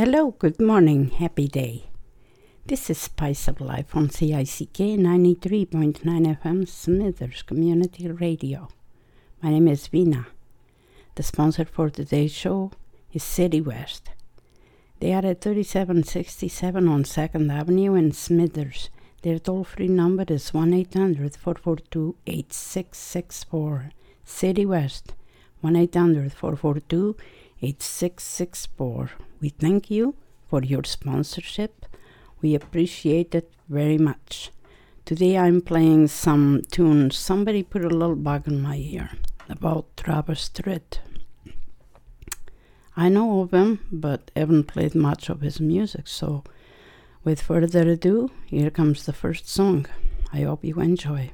Hello, good morning, happy day. This is Spice of Life on CICK 93.9 FM Smithers Community Radio. My name is Vina. The sponsor for today's show is City West. They are at 3767 on 2nd Avenue in Smithers. Their toll free number is 1 800 442 8664. City West 1 800 442 8664. We thank you for your sponsorship. We appreciate it very much. Today I'm playing some tunes. Somebody put a little bug in my ear about Travis Tritt. I know of him, but haven't played much of his music, so with further ado, here comes the first song. I hope you enjoy.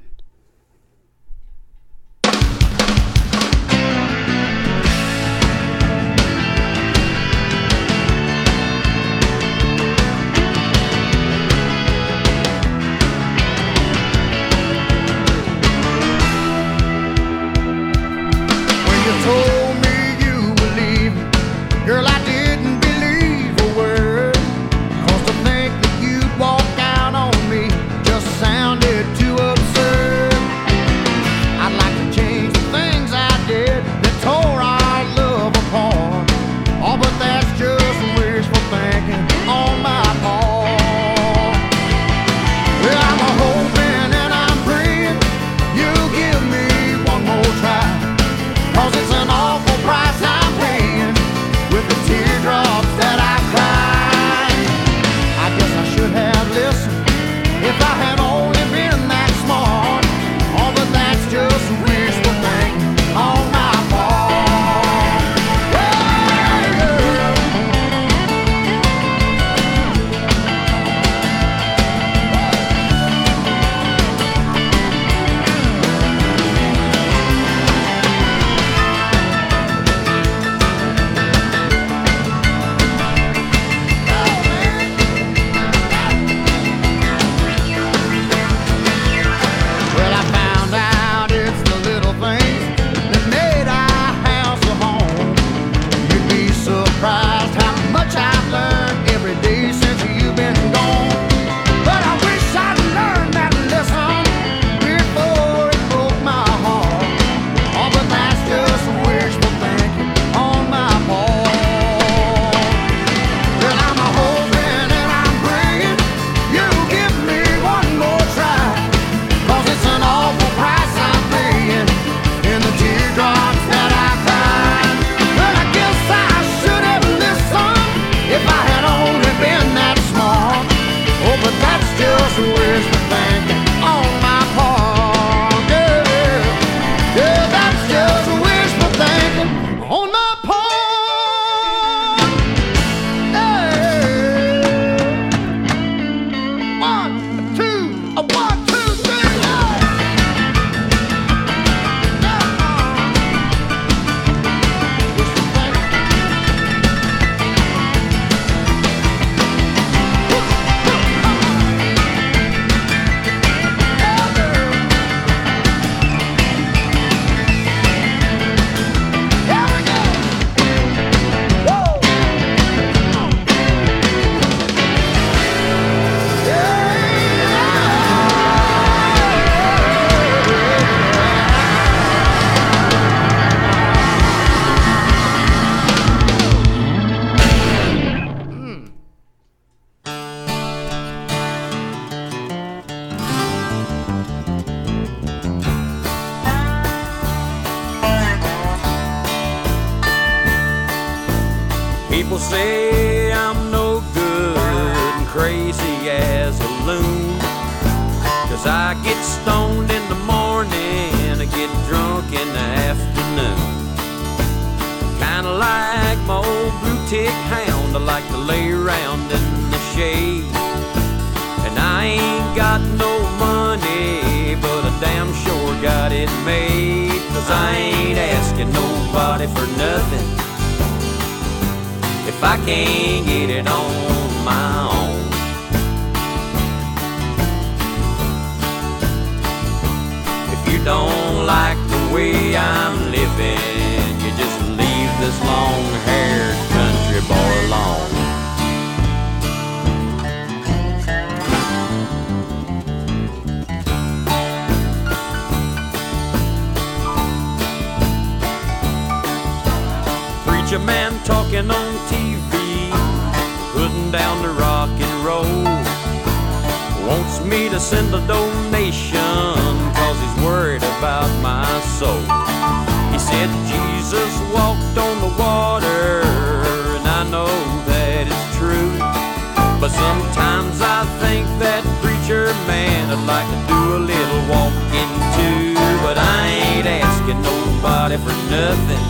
But sometimes I think that preacher man would like to do a little walking too. But I ain't asking nobody for nothing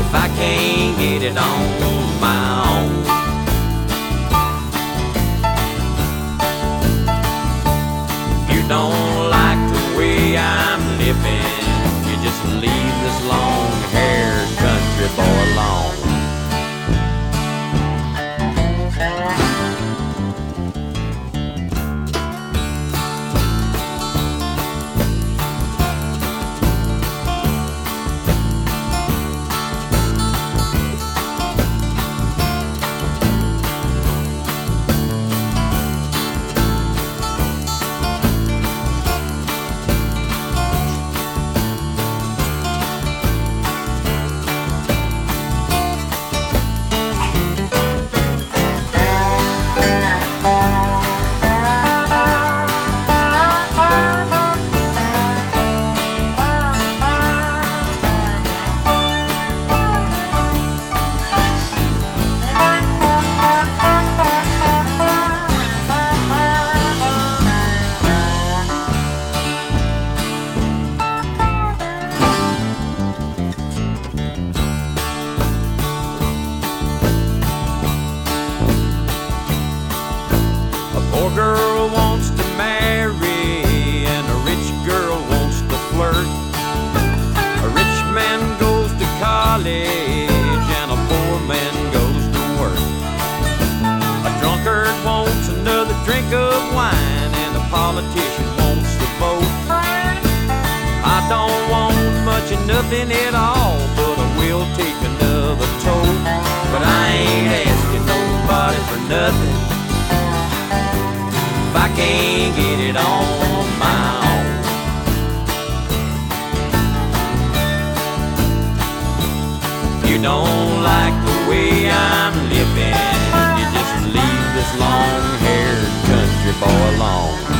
if I can't get it on my own. nothing at all, but I will take another toll. But I ain't asking nobody for nothing if I can't get it on my own. You don't like the way I'm living, you just leave this long-haired country boy alone.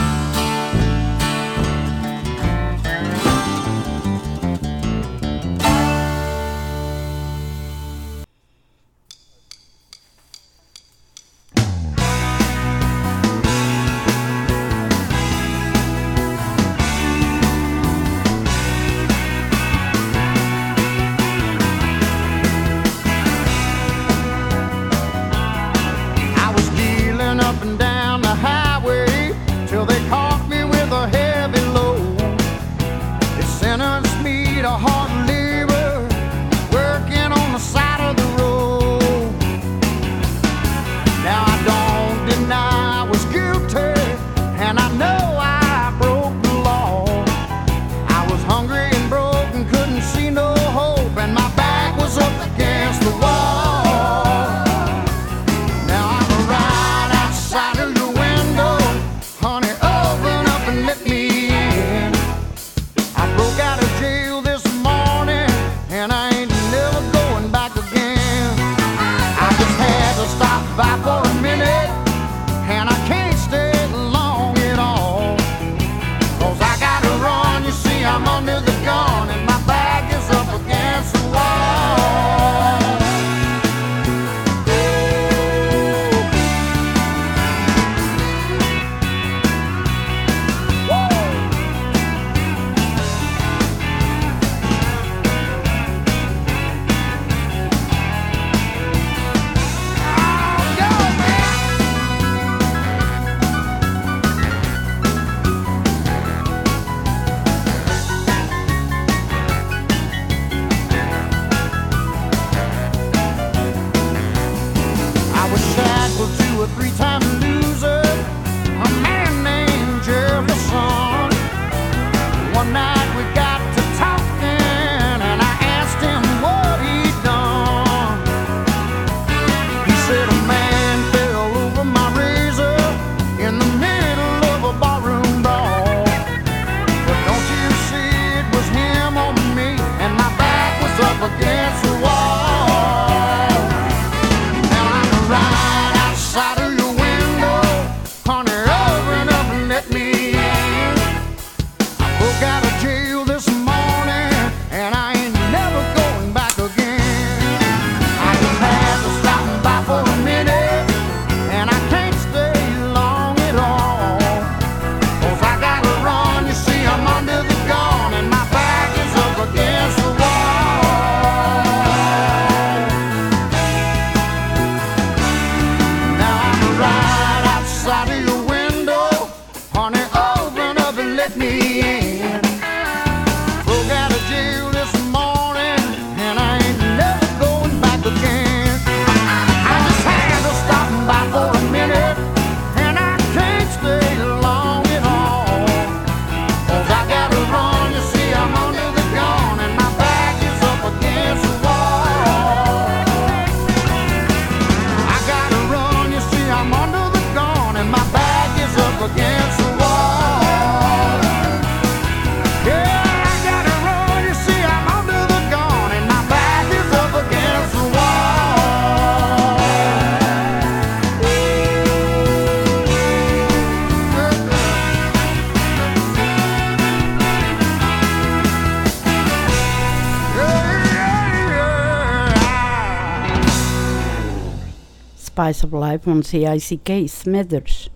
Of Life on CICK Smithers.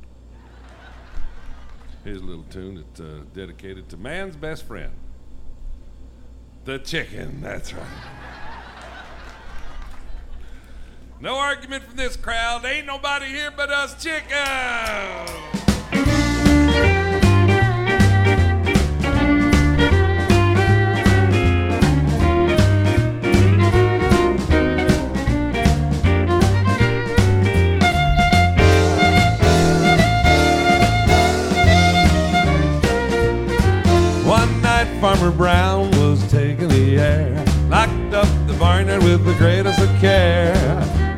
Here's a little tune that's uh, dedicated to man's best friend, the chicken. That's right. No argument from this crowd. Ain't nobody here but us chickens. Farmer Brown was taking the air, locked up the barnyard with the greatest of care.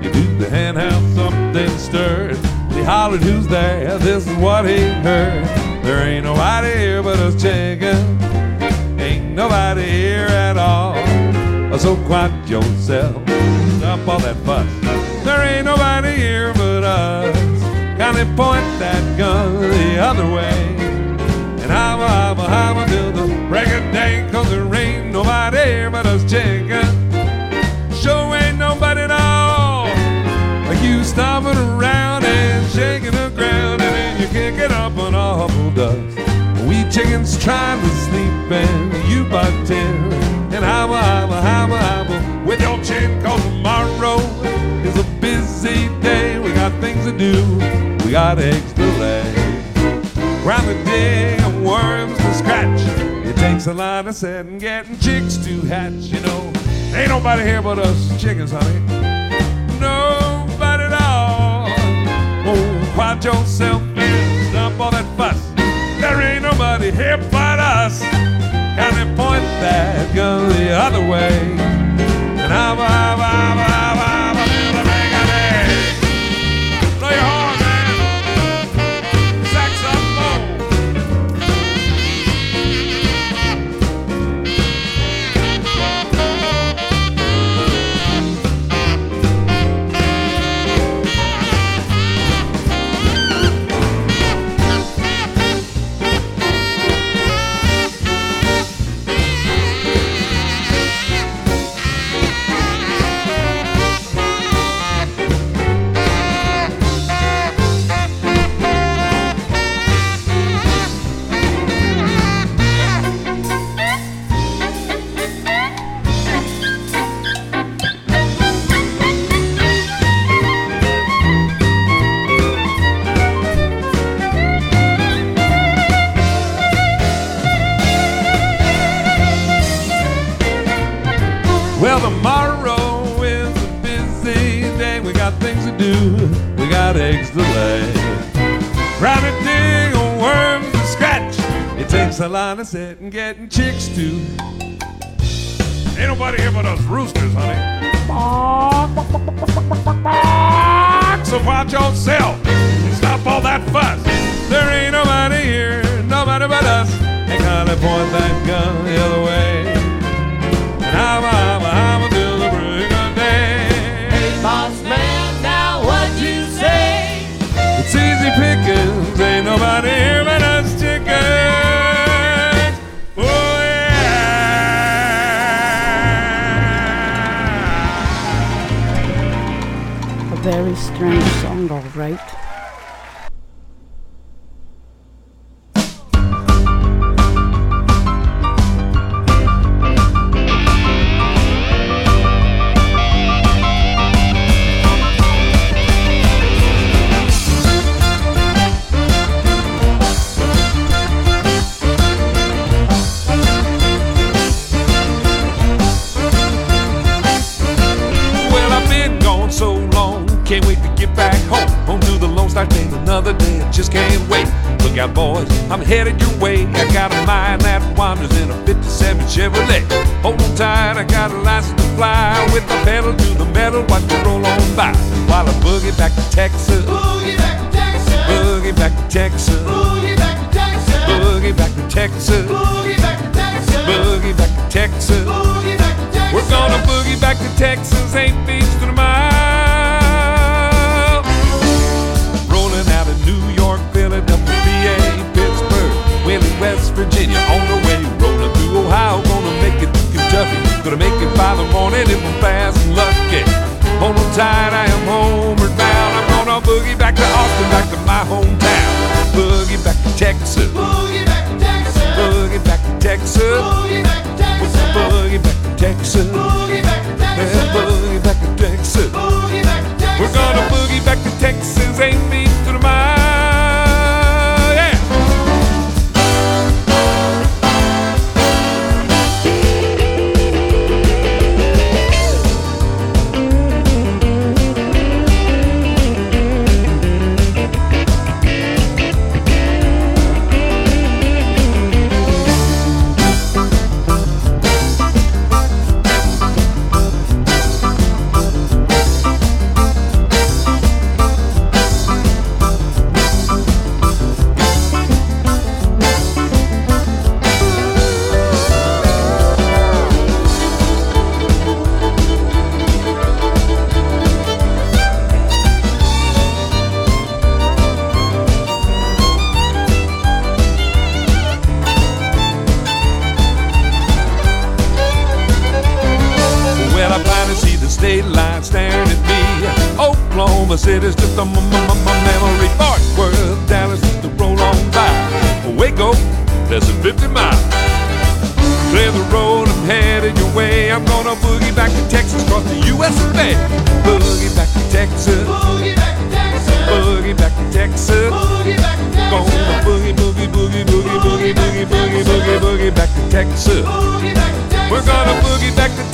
He knew the hen house something stirred. He hollered, "Who's there?" This is what he heard. There ain't nobody here but us chickens. Ain't nobody here at all. Oh, so quiet yourself, stop all that fuss. There ain't nobody here but us. Kindly point that gun the other way. And I'm a, I'm a, I'm a Trying to sleep, and you bartend. And I'm a, I'm a, I'm with your chin, cause tomorrow is a busy day. We got things to do, we got eggs to lay. Round the and worms to scratch. It takes a lot of setting, getting chicks to hatch, you know. Ain't nobody here but us chickens, honey. Nobody at all. Oh, quiet yourself and stop all that fuss. Nobody here but us. Can they point that gun the other way? And I'm, I'm, I'm, I'm, Takes a lot of setting, getting chicks too. Ain't nobody here but us roosters, honey. So watch yourself and stop all that fuss. There ain't nobody here, nobody but us. Ain't gonna point that gun the other way. And I'm, I'm, I'm until the break of day. Boss man, now what you say? It's easy pickings, ain't nobody here strange song, all right. To the Lone Star thing, another day, I just can't wait. Look out, boys, I'm headed your way. I got a mind that wanders in a 57 Chevrolet. Hold on tight, I got a license to fly. With the pedal to the metal, watch me roll on by. While I boogie back to Texas, Boogie back to Texas. boogie back to Texas, Boogie back to Texas. boogie back to Texas, Boogie back to Texas. boogie back to Texas. Boogie back to Texas. We're gonna boogie back to Texas, eight beats to the mile. Morning if I'm fast and lucky. On tight, I am homeward bound. I'm gonna boogie back to Austin, back to my hometown. Boogie back to Texas. Boogie back to Texas. Boogie back to Texas. Boogie back to Texas. Boogie back to Texas. Boogie back to Texas. Boogie back to Texas. Boogie back to Texas. We're gonna boogie back to Texas, eight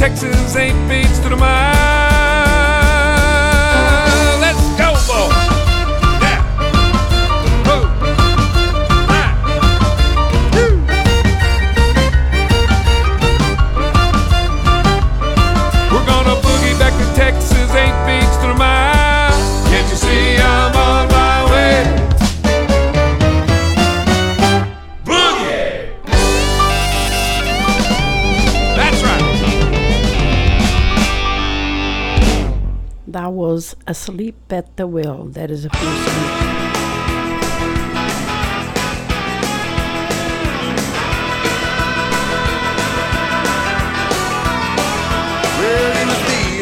Texas, eight beats to the mile. At the Wheel. That is a person.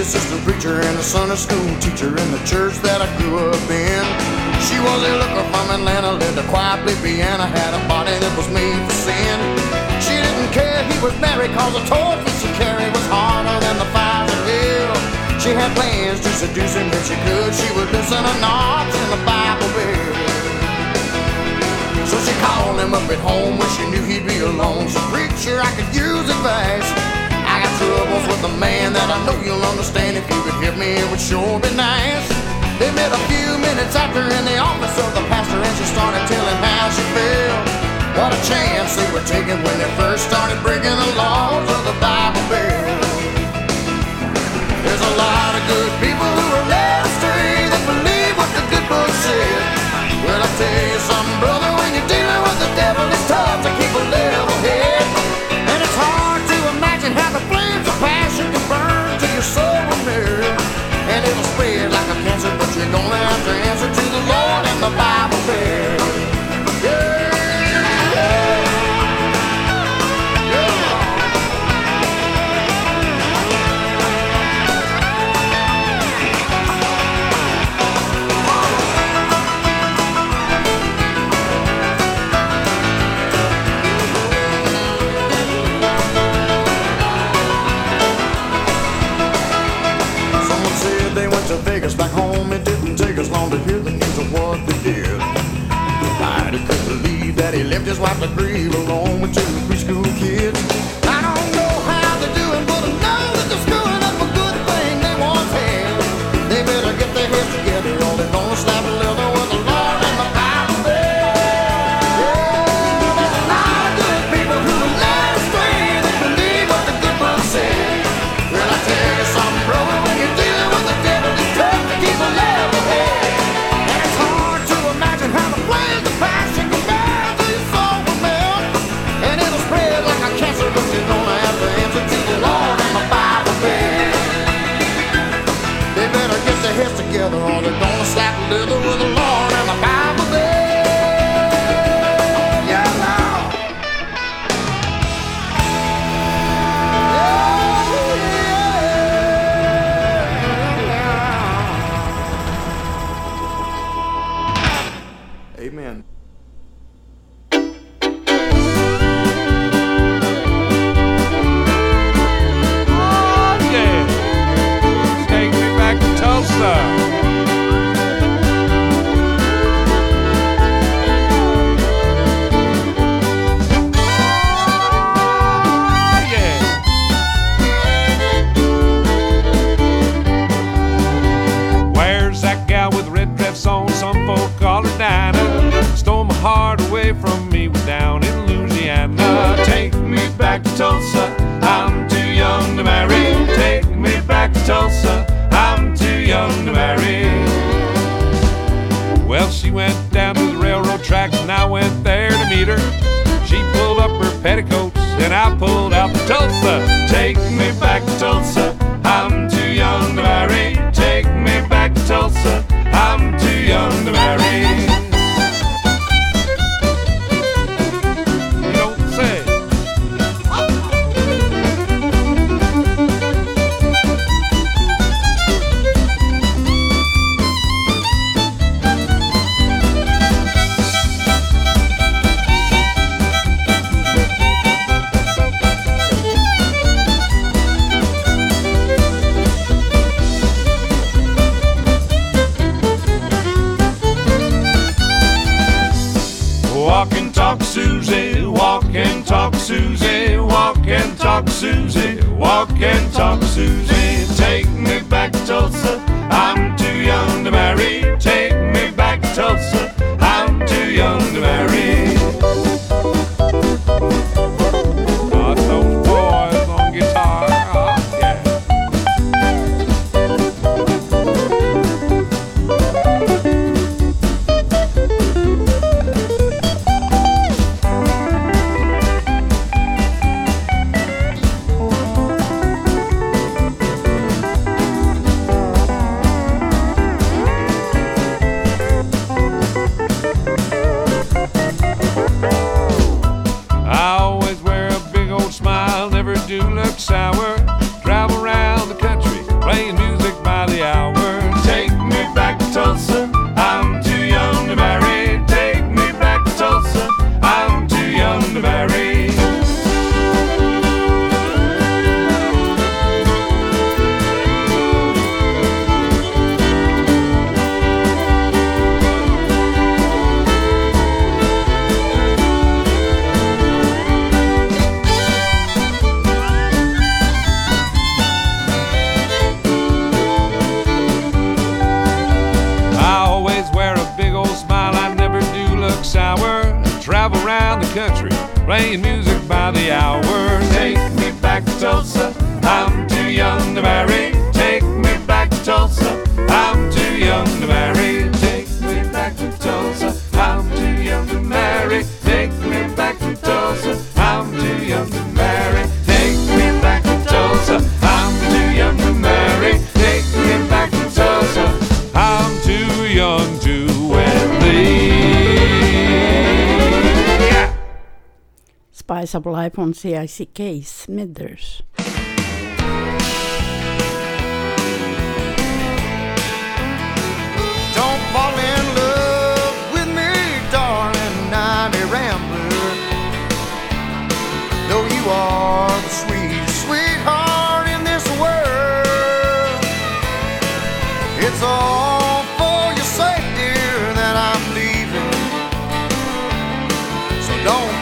Assistant preacher and a Sunday school teacher in the church that I grew up in. She was a looker from Atlanta, lived a quiet blue piano, had a body that was made for sin. She didn't care he was married, cause the torch she carried was harder than the hell. She had plans to seduce him if she could. She would listen to knocks in the Bible Belt. So she called him up at home when she knew he'd be alone. So preacher, I could use advice. I got troubles with a man that I know you'll understand. If you could hear me, it would sure be nice. They met a few minutes after in the office of the pastor, and she started telling how she felt. What a chance they were taking when they first started breaking the laws of the Bible Belt. There's a lot of good people who are led astray that believe what the good book said. Well, I tell you something, brother, when you're dealing with the devil, it's tough to keep a level head. And it's hard to imagine how the flames of passion can burn to your soul and nerve. And it'll spread like a cancer, but you're gonna have to just wipe the grieve alone. with CICK Smithers.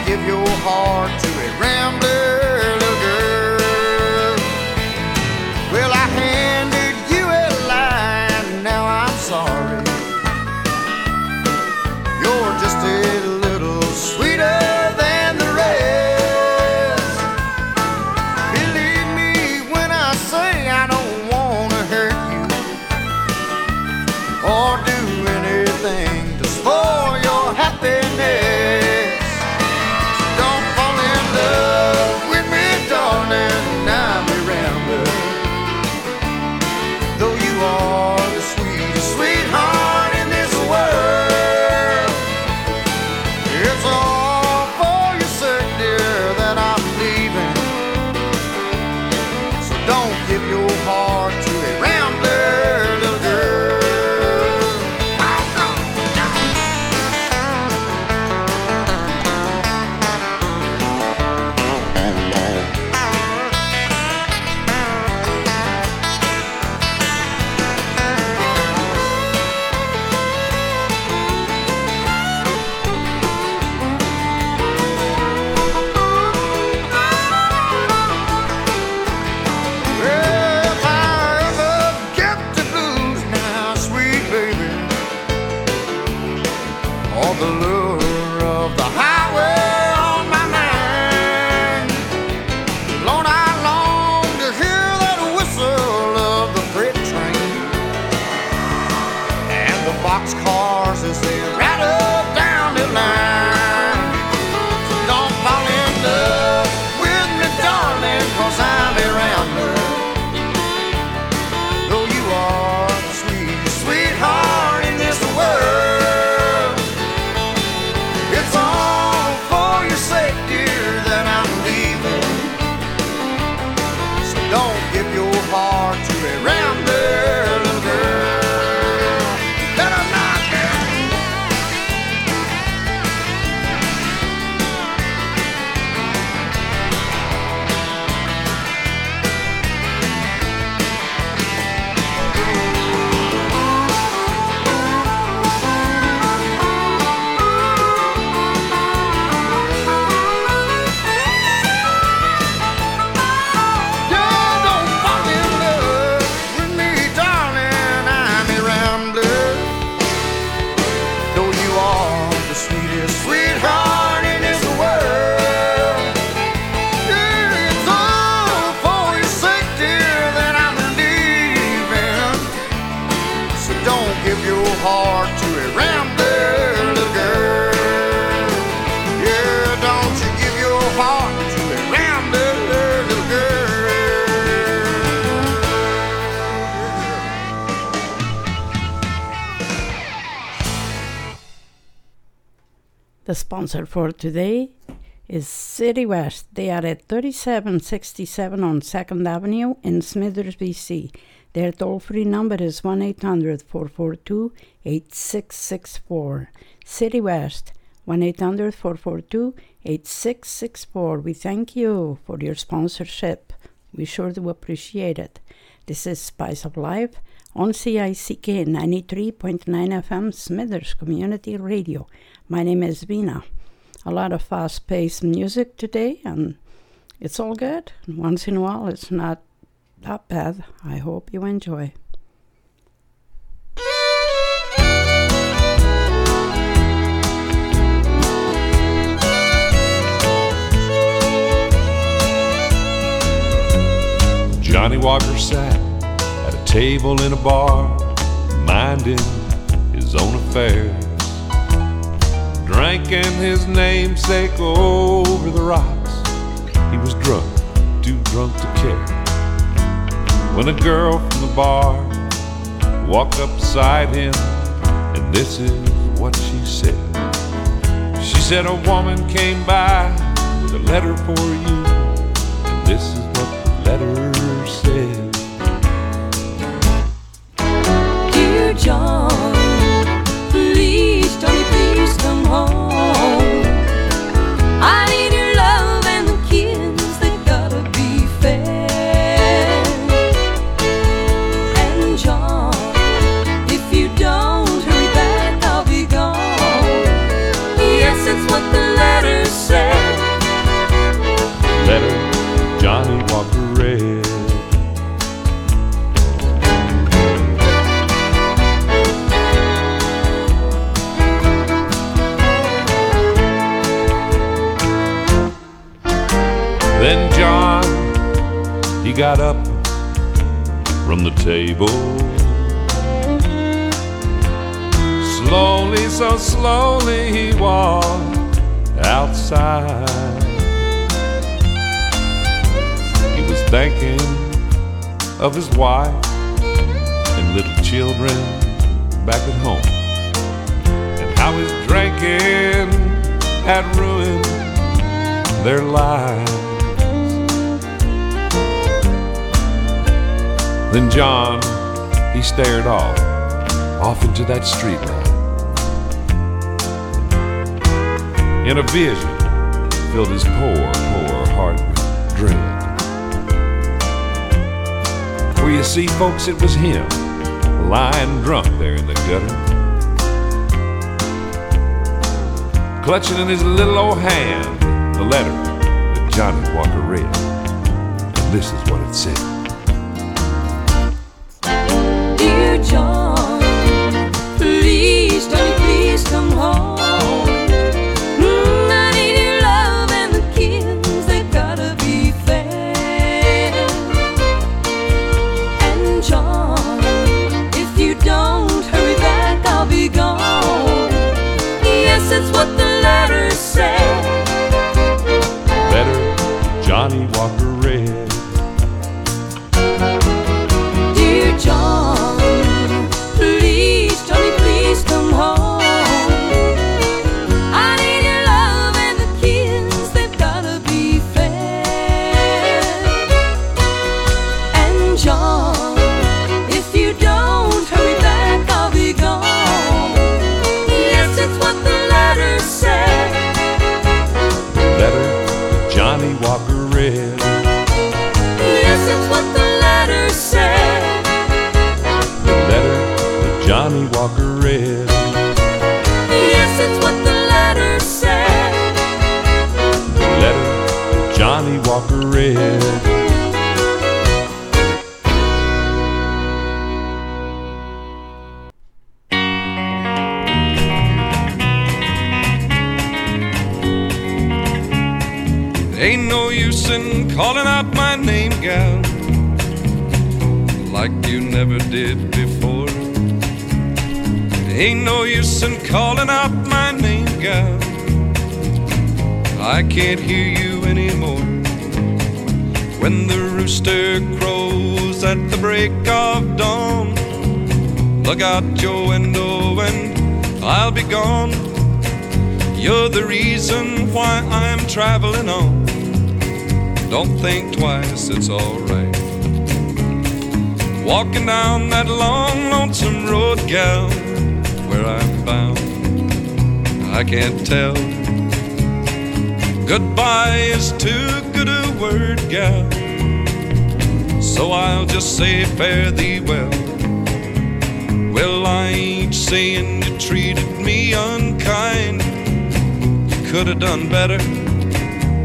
Give your heart to a rambler, sponsor for today is City West. They are at 3767 on 2nd Avenue in Smithers, BC. Their toll free number is 1 800 442 8664. City West 1 800 442 8664. We thank you for your sponsorship. We sure do appreciate it. This is Spice of Life on CICK 93.9 FM Smithers Community Radio. My name is Vina. A lot of fast paced music today, and it's all good. Once in a while, it's not that bad. I hope you enjoy. Johnny Walker sat at a table in a bar, minding his own affairs, drinking his namesake over the rocks. He was drunk, too drunk to care. When a girl from the bar walked up beside him, and this is what she said. She said, A woman came by with a letter for you, and this is what the letter said. Dear John, home. Got up from the table. Slowly, so slowly, he walked outside. He was thinking of his wife and little children back at home, and how his drinking had ruined their lives. Then John, he stared off, off into that street light. In a vision, filled his poor, poor heart with dread. For you see, folks, it was him, lying drunk there in the gutter, clutching in his little old hand the letter that Johnny Walker read. And this is what it said. John, please, Johnny, please come home. Calling out my name, gal. I can't hear you anymore. When the rooster crows at the break of dawn, look out your window and I'll be gone. You're the reason why I'm traveling on. Don't think twice, it's alright. Walking down that long, lonesome road, gal, I'm bound, I can't tell. Goodbye is too good a word, gal. So I'll just say fare thee well. Well, I ain't saying you treated me unkind. You could have done better,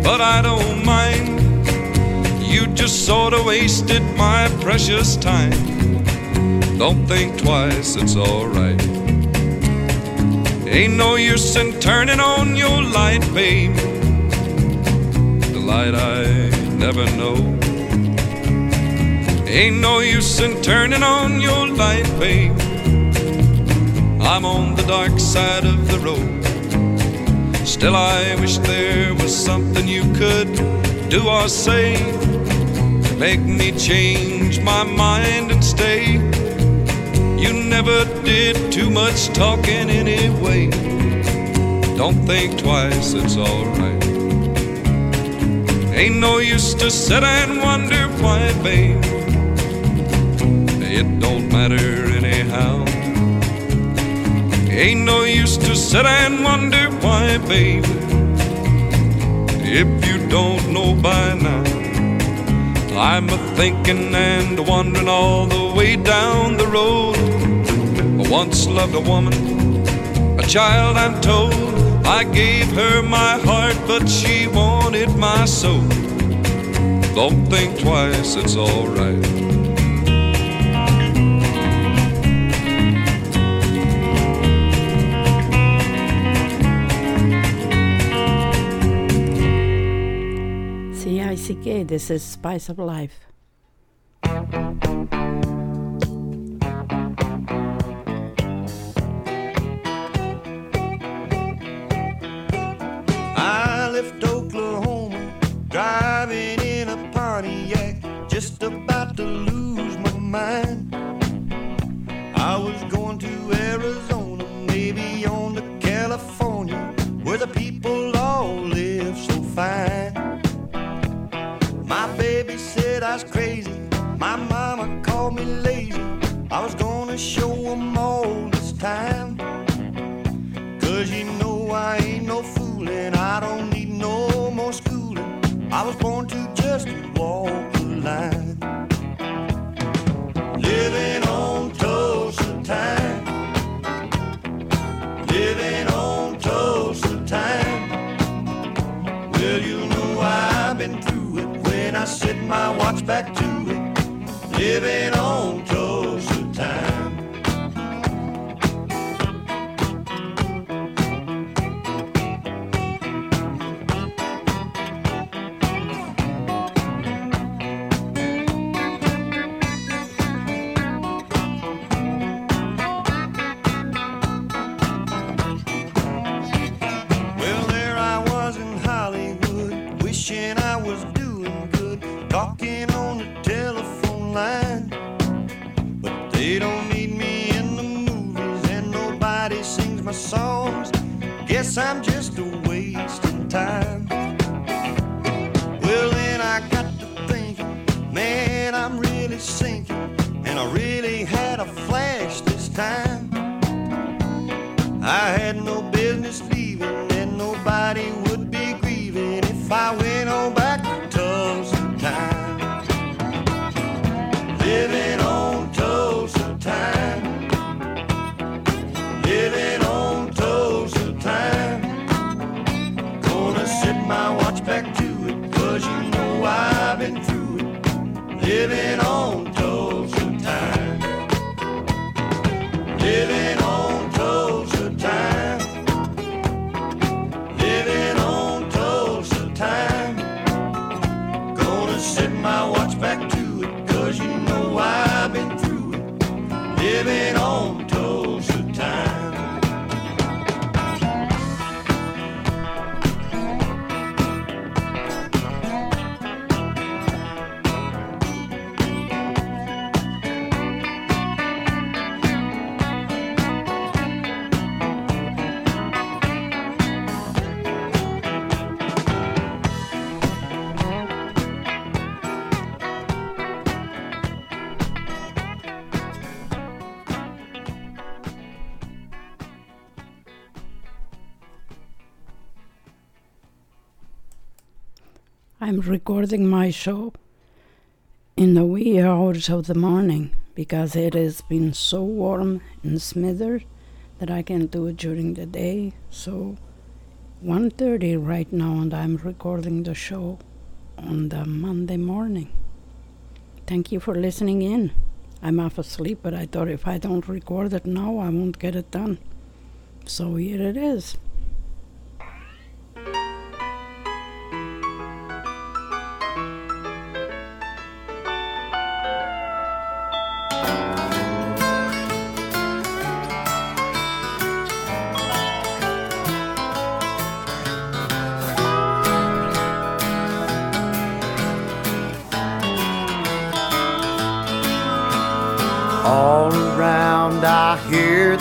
but I don't mind. You just sort of wasted my precious time. Don't think twice, it's alright. Ain't no use in turning on your light, babe. The light I never know. Ain't no use in turning on your light, babe. I'm on the dark side of the road. Still, I wish there was something you could do or say to make me change my mind and stay. You never did too much talking anyway. Don't think twice, it's alright. Ain't no use to sit and wonder why, babe. It don't matter anyhow. Ain't no use to sit and wonder why, baby. If you don't know by now, I'm a thinking and wondering all the way down the road. Once loved a woman, a child, I'm told. I gave her my heart, but she wanted my soul. Don't think twice, it's alright. CICK, this is Spice of Life. Was born to just walk the line. Living on Tulsa time. Living on Tulsa time. Well, you know I've been through it when I set my watch back to it. Living on living on. I'm recording my show in the wee hours of the morning because it has been so warm and smothered that I can do it during the day. So 1:30 right now and I'm recording the show on the Monday morning. Thank you for listening in. I'm half asleep, but I thought if I don't record it now, I won't get it done. So here it is.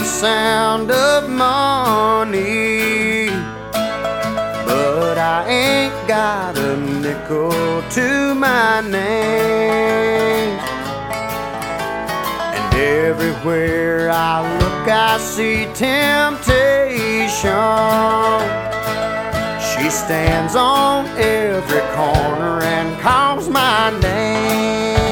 the sound of money. But I ain't got a nickel to my name. And everywhere I look, I see temptation. She stands on every corner and calls my name.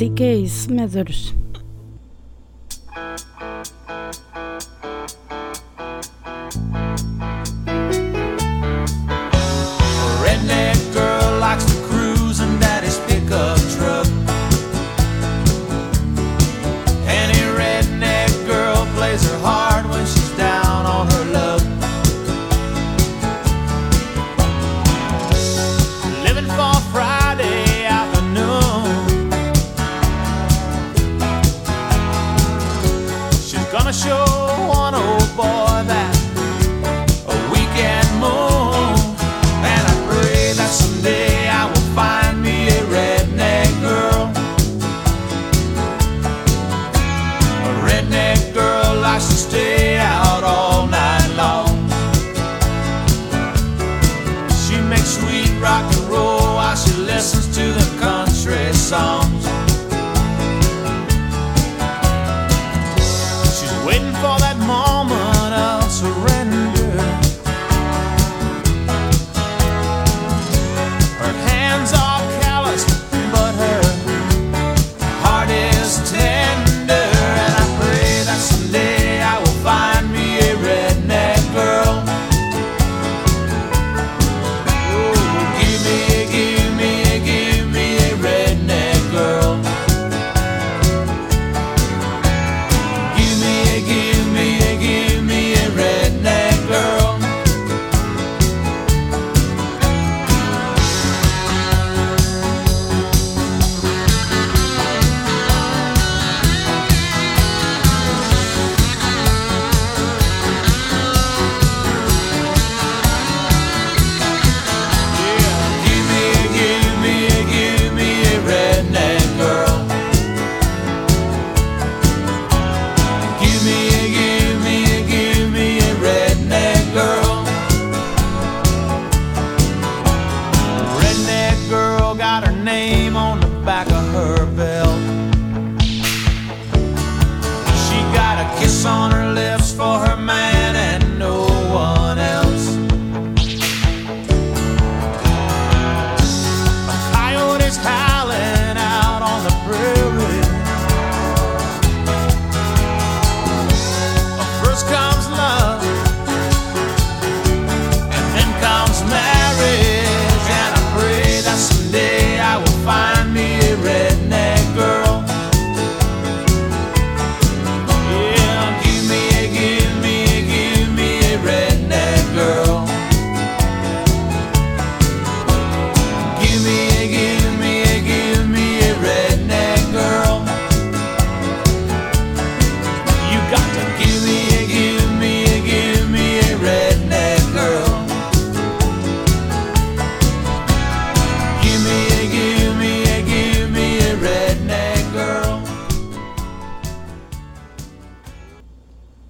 Psique e é Semeadores.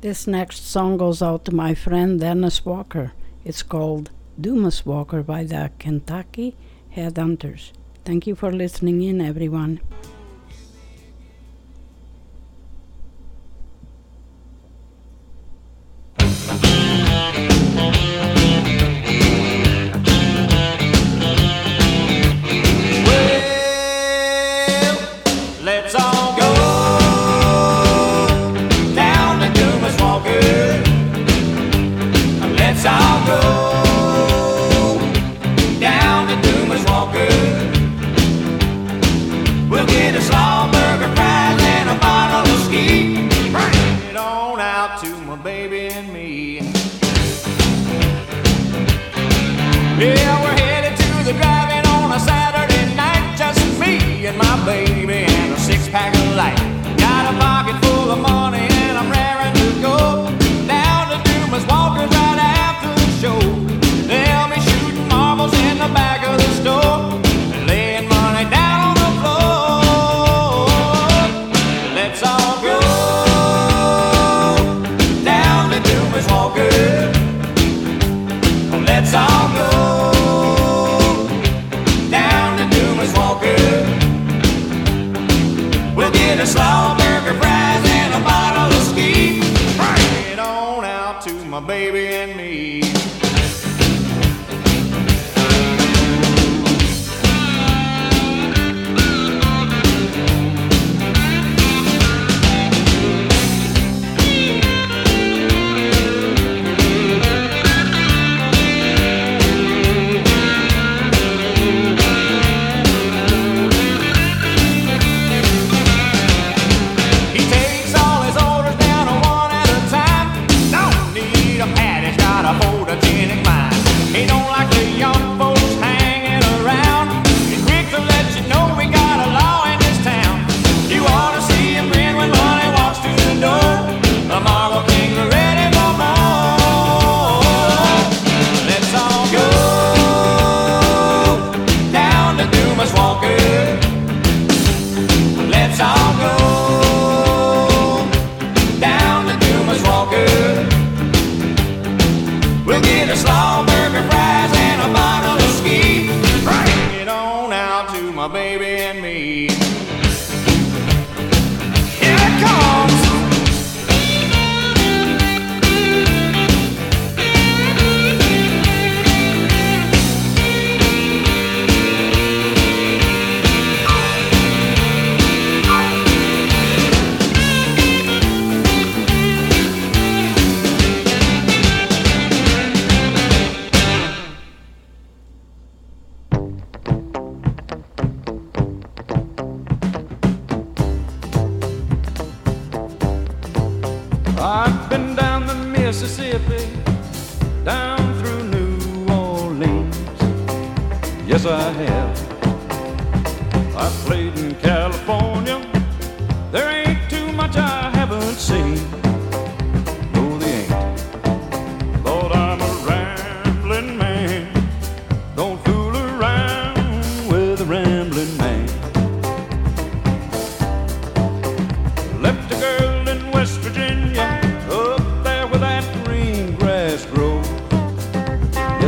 This next song goes out to my friend Dennis Walker. It's called Dumas Walker by the Kentucky Headhunters. Thank you for listening in, everyone.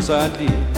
ousadia.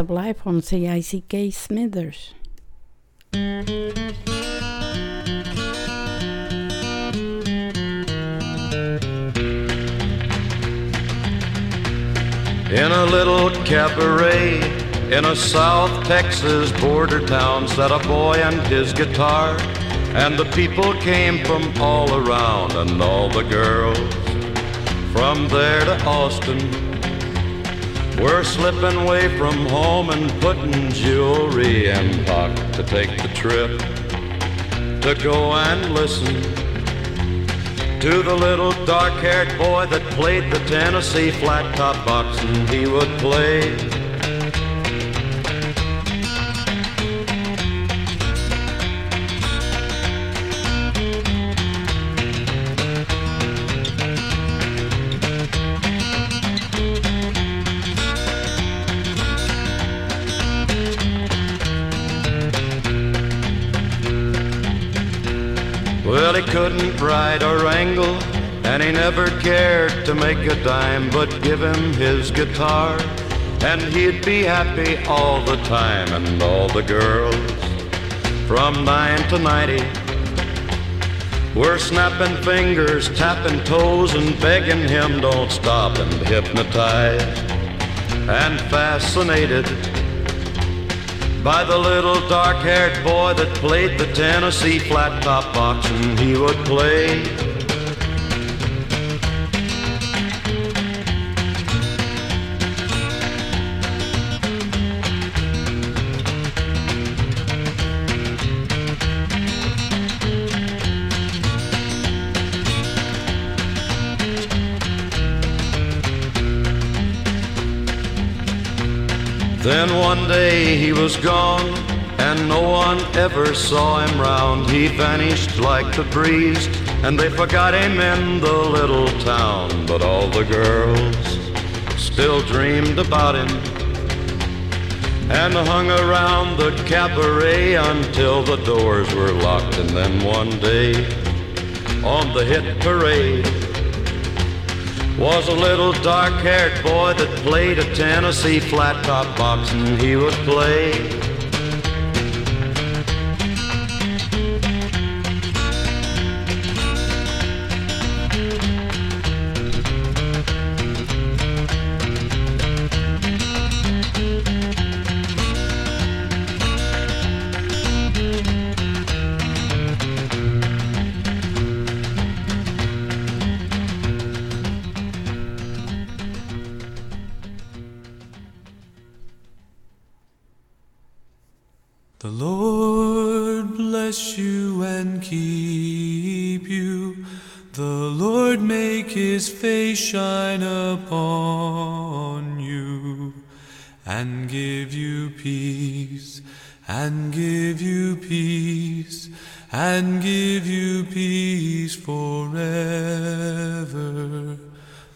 Of Life on CICK Smithers. In a little cabaret in a South Texas border town sat a boy and his guitar, and the people came from all around, and all the girls from there to Austin were slipping away from home and putting jewelry in pocket to take the trip to go and listen to the little dark-haired boy that played the Tennessee flat top box and he would play never cared to make a dime, but give him his guitar, and he'd be happy all the time, and all the girls from nine to ninety were snapping fingers, tapping toes, and begging him don't stop, and hypnotized and fascinated by the little dark-haired boy that played the Tennessee flat top box and he would play one day he was gone, and no one ever saw him round. He vanished like the breeze, and they forgot him in the little town. But all the girls still dreamed about him and hung around the cabaret until the doors were locked. And then one day, on the hit parade, was a little dark-haired boy that played a Tennessee flat-top box, and he would play. And give you peace forever.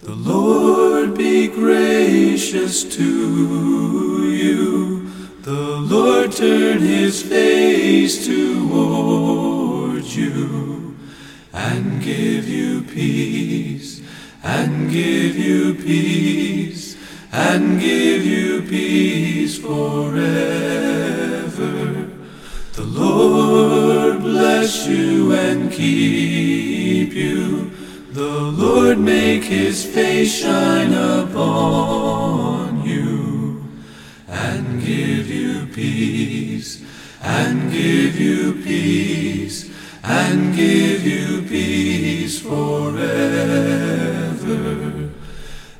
The Lord be gracious to you. The Lord turn his face toward you and give you peace, and give you peace, and give you peace forever. The Lord bless you and keep you. The Lord make his face shine upon you and give you peace, and give you peace, and give you peace forever,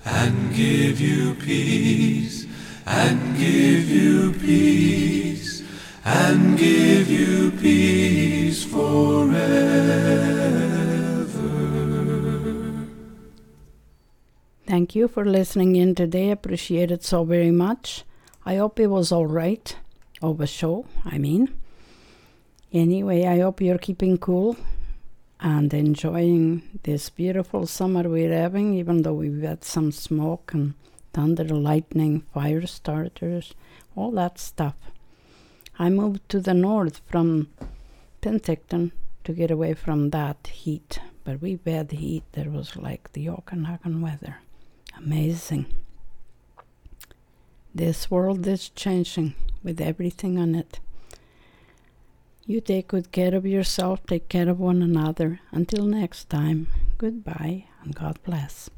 and give you peace, and give you peace, and give you peace Thank you for listening in today. Appreciate it so very much. I hope it was all right over show, I mean. Anyway, I hope you're keeping cool and enjoying this beautiful summer we're having, even though we've had some smoke and thunder, lightning, fire starters, all that stuff. I moved to the north from Penticton to get away from that heat, but we've had heat. There was like the Okanagan weather. Amazing. This world is changing with everything on it. You take good care of yourself, take care of one another. Until next time, goodbye and God bless.